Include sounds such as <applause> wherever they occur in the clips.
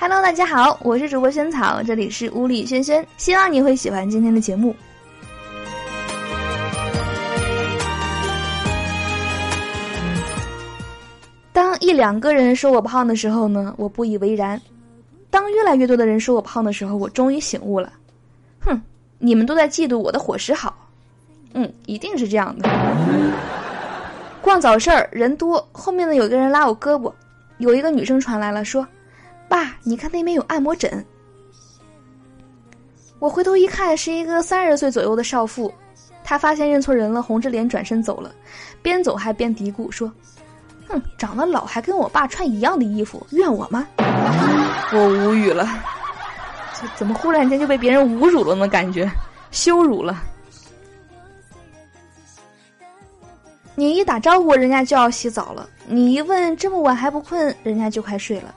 Hello，大家好，我是主播萱草，这里是屋里轩轩，希望你会喜欢今天的节目。当一两个人说我胖的时候呢，我不以为然；当越来越多的人说我胖的时候，我终于醒悟了。哼，你们都在嫉妒我的伙食好，嗯，一定是这样的。逛早市儿人多，后面呢有个人拉我胳膊，有一个女生传来了说。爸，你看那边有按摩枕。我回头一看，是一个三十岁左右的少妇。她发现认错人了，红着脸转身走了，边走还边嘀咕说：“哼，长得老还跟我爸穿一样的衣服，怨我吗？” <laughs> 我无语了，怎么忽然间就被别人侮辱了呢？感觉羞辱了。你一打招呼，人家就要洗澡了；你一问这么晚还不困，人家就快睡了。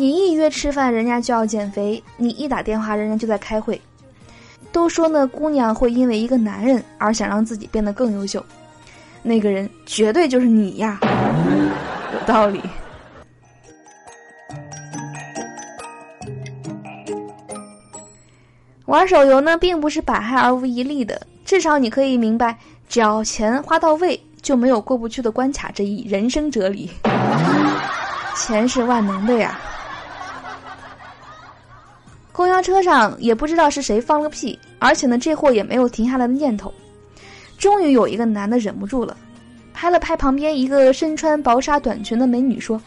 你一约吃饭，人家就要减肥；你一打电话，人家就在开会。都说呢，姑娘会因为一个男人而想让自己变得更优秀，那个人绝对就是你呀！有道理。玩手游呢，并不是百害而无一利的，至少你可以明白，只要钱花到位，就没有过不去的关卡这一人生哲理。钱是万能的呀。公交车上也不知道是谁放了个屁，而且呢，这货也没有停下来的念头。终于有一个男的忍不住了，拍了拍旁边一个身穿薄纱短裙的美女，说：“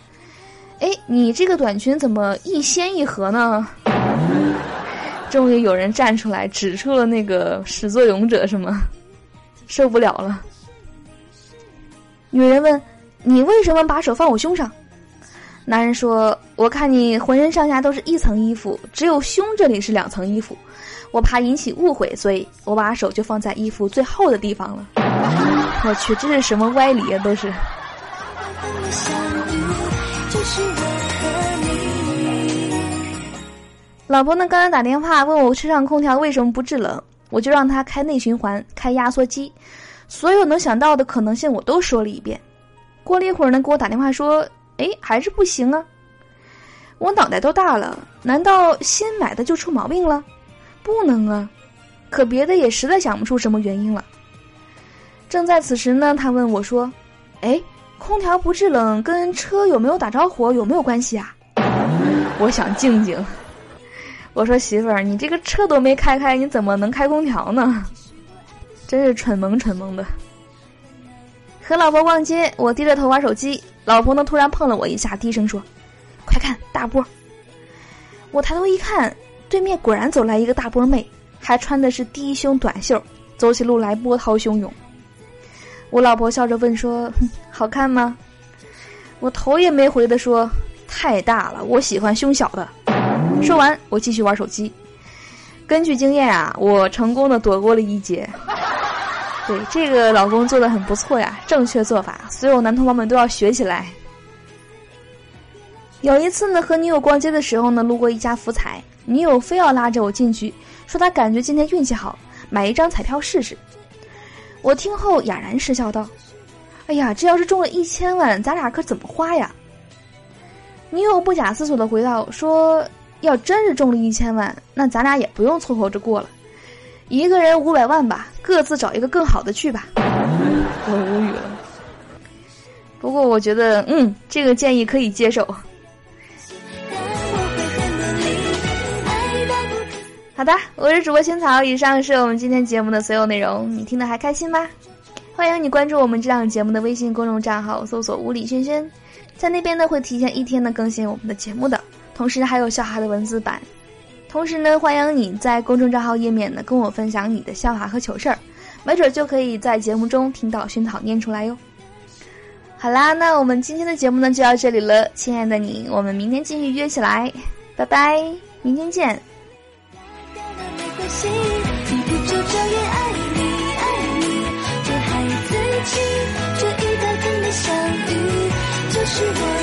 哎，你这个短裙怎么一掀一合呢？” <laughs> 终于有人站出来指出了那个始作俑者，是吗？受不了了。女人问：“你为什么把手放我胸上？”男人说：“我看你浑身上下都是一层衣服，只有胸这里是两层衣服，我怕引起误会，所以我把手就放在衣服最厚的地方了。”我去，这是什么歪理啊？都是。老婆呢？刚才打电话问我车上空调为什么不制冷，我就让他开内循环、开压缩机，所有能想到的可能性我都说了一遍。过了一会儿呢，给我打电话说。哎，还是不行啊！我脑袋都大了，难道新买的就出毛病了？不能啊！可别的也实在想不出什么原因了。正在此时呢，他问我说：“哎，空调不制冷跟车有没有打着火有没有关系啊？”我想静静。我说：“媳妇儿，你这个车都没开开，你怎么能开空调呢？真是蠢萌蠢萌的。”和老婆逛街，我低着头玩手机。老婆呢？突然碰了我一下，低声说：“快看大波！”我抬头一看，对面果然走来一个大波妹，还穿的是低胸短袖，走起路来波涛汹涌。我老婆笑着问说：“好看吗？”我头也没回的说：“太大了，我喜欢胸小的。”说完，我继续玩手机。根据经验啊，我成功的躲过了一劫。对这个老公做的很不错呀，正确做法，所有男同胞们都要学起来。有一次呢，和女友逛街的时候呢，路过一家福彩，女友非要拉着我进去，说她感觉今天运气好，买一张彩票试试。我听后哑然失笑道：“哎呀，这要是中了一千万，咱俩可怎么花呀？”女友不假思索的回道：“说要真是中了一千万，那咱俩也不用凑合着过了。”一个人五百万吧，各自找一个更好的去吧。我无语了。不过我觉得，嗯，这个建议可以接受。好的，我是主播青草，以上是我们今天节目的所有内容。你听得还开心吗？欢迎你关注我们这档节目的微信公众账号，搜索“物理轩轩”，在那边呢会提前一天的更新我们的节目的，同时还有笑哈的文字版。同时呢，欢迎你在公众账号页面呢跟我分享你的笑话和糗事儿，没准就可以在节目中听到熏草念出来哟。好啦，那我们今天的节目呢就到这里了，亲爱的你，我们明天继续约起来，拜拜，明天见。就是我。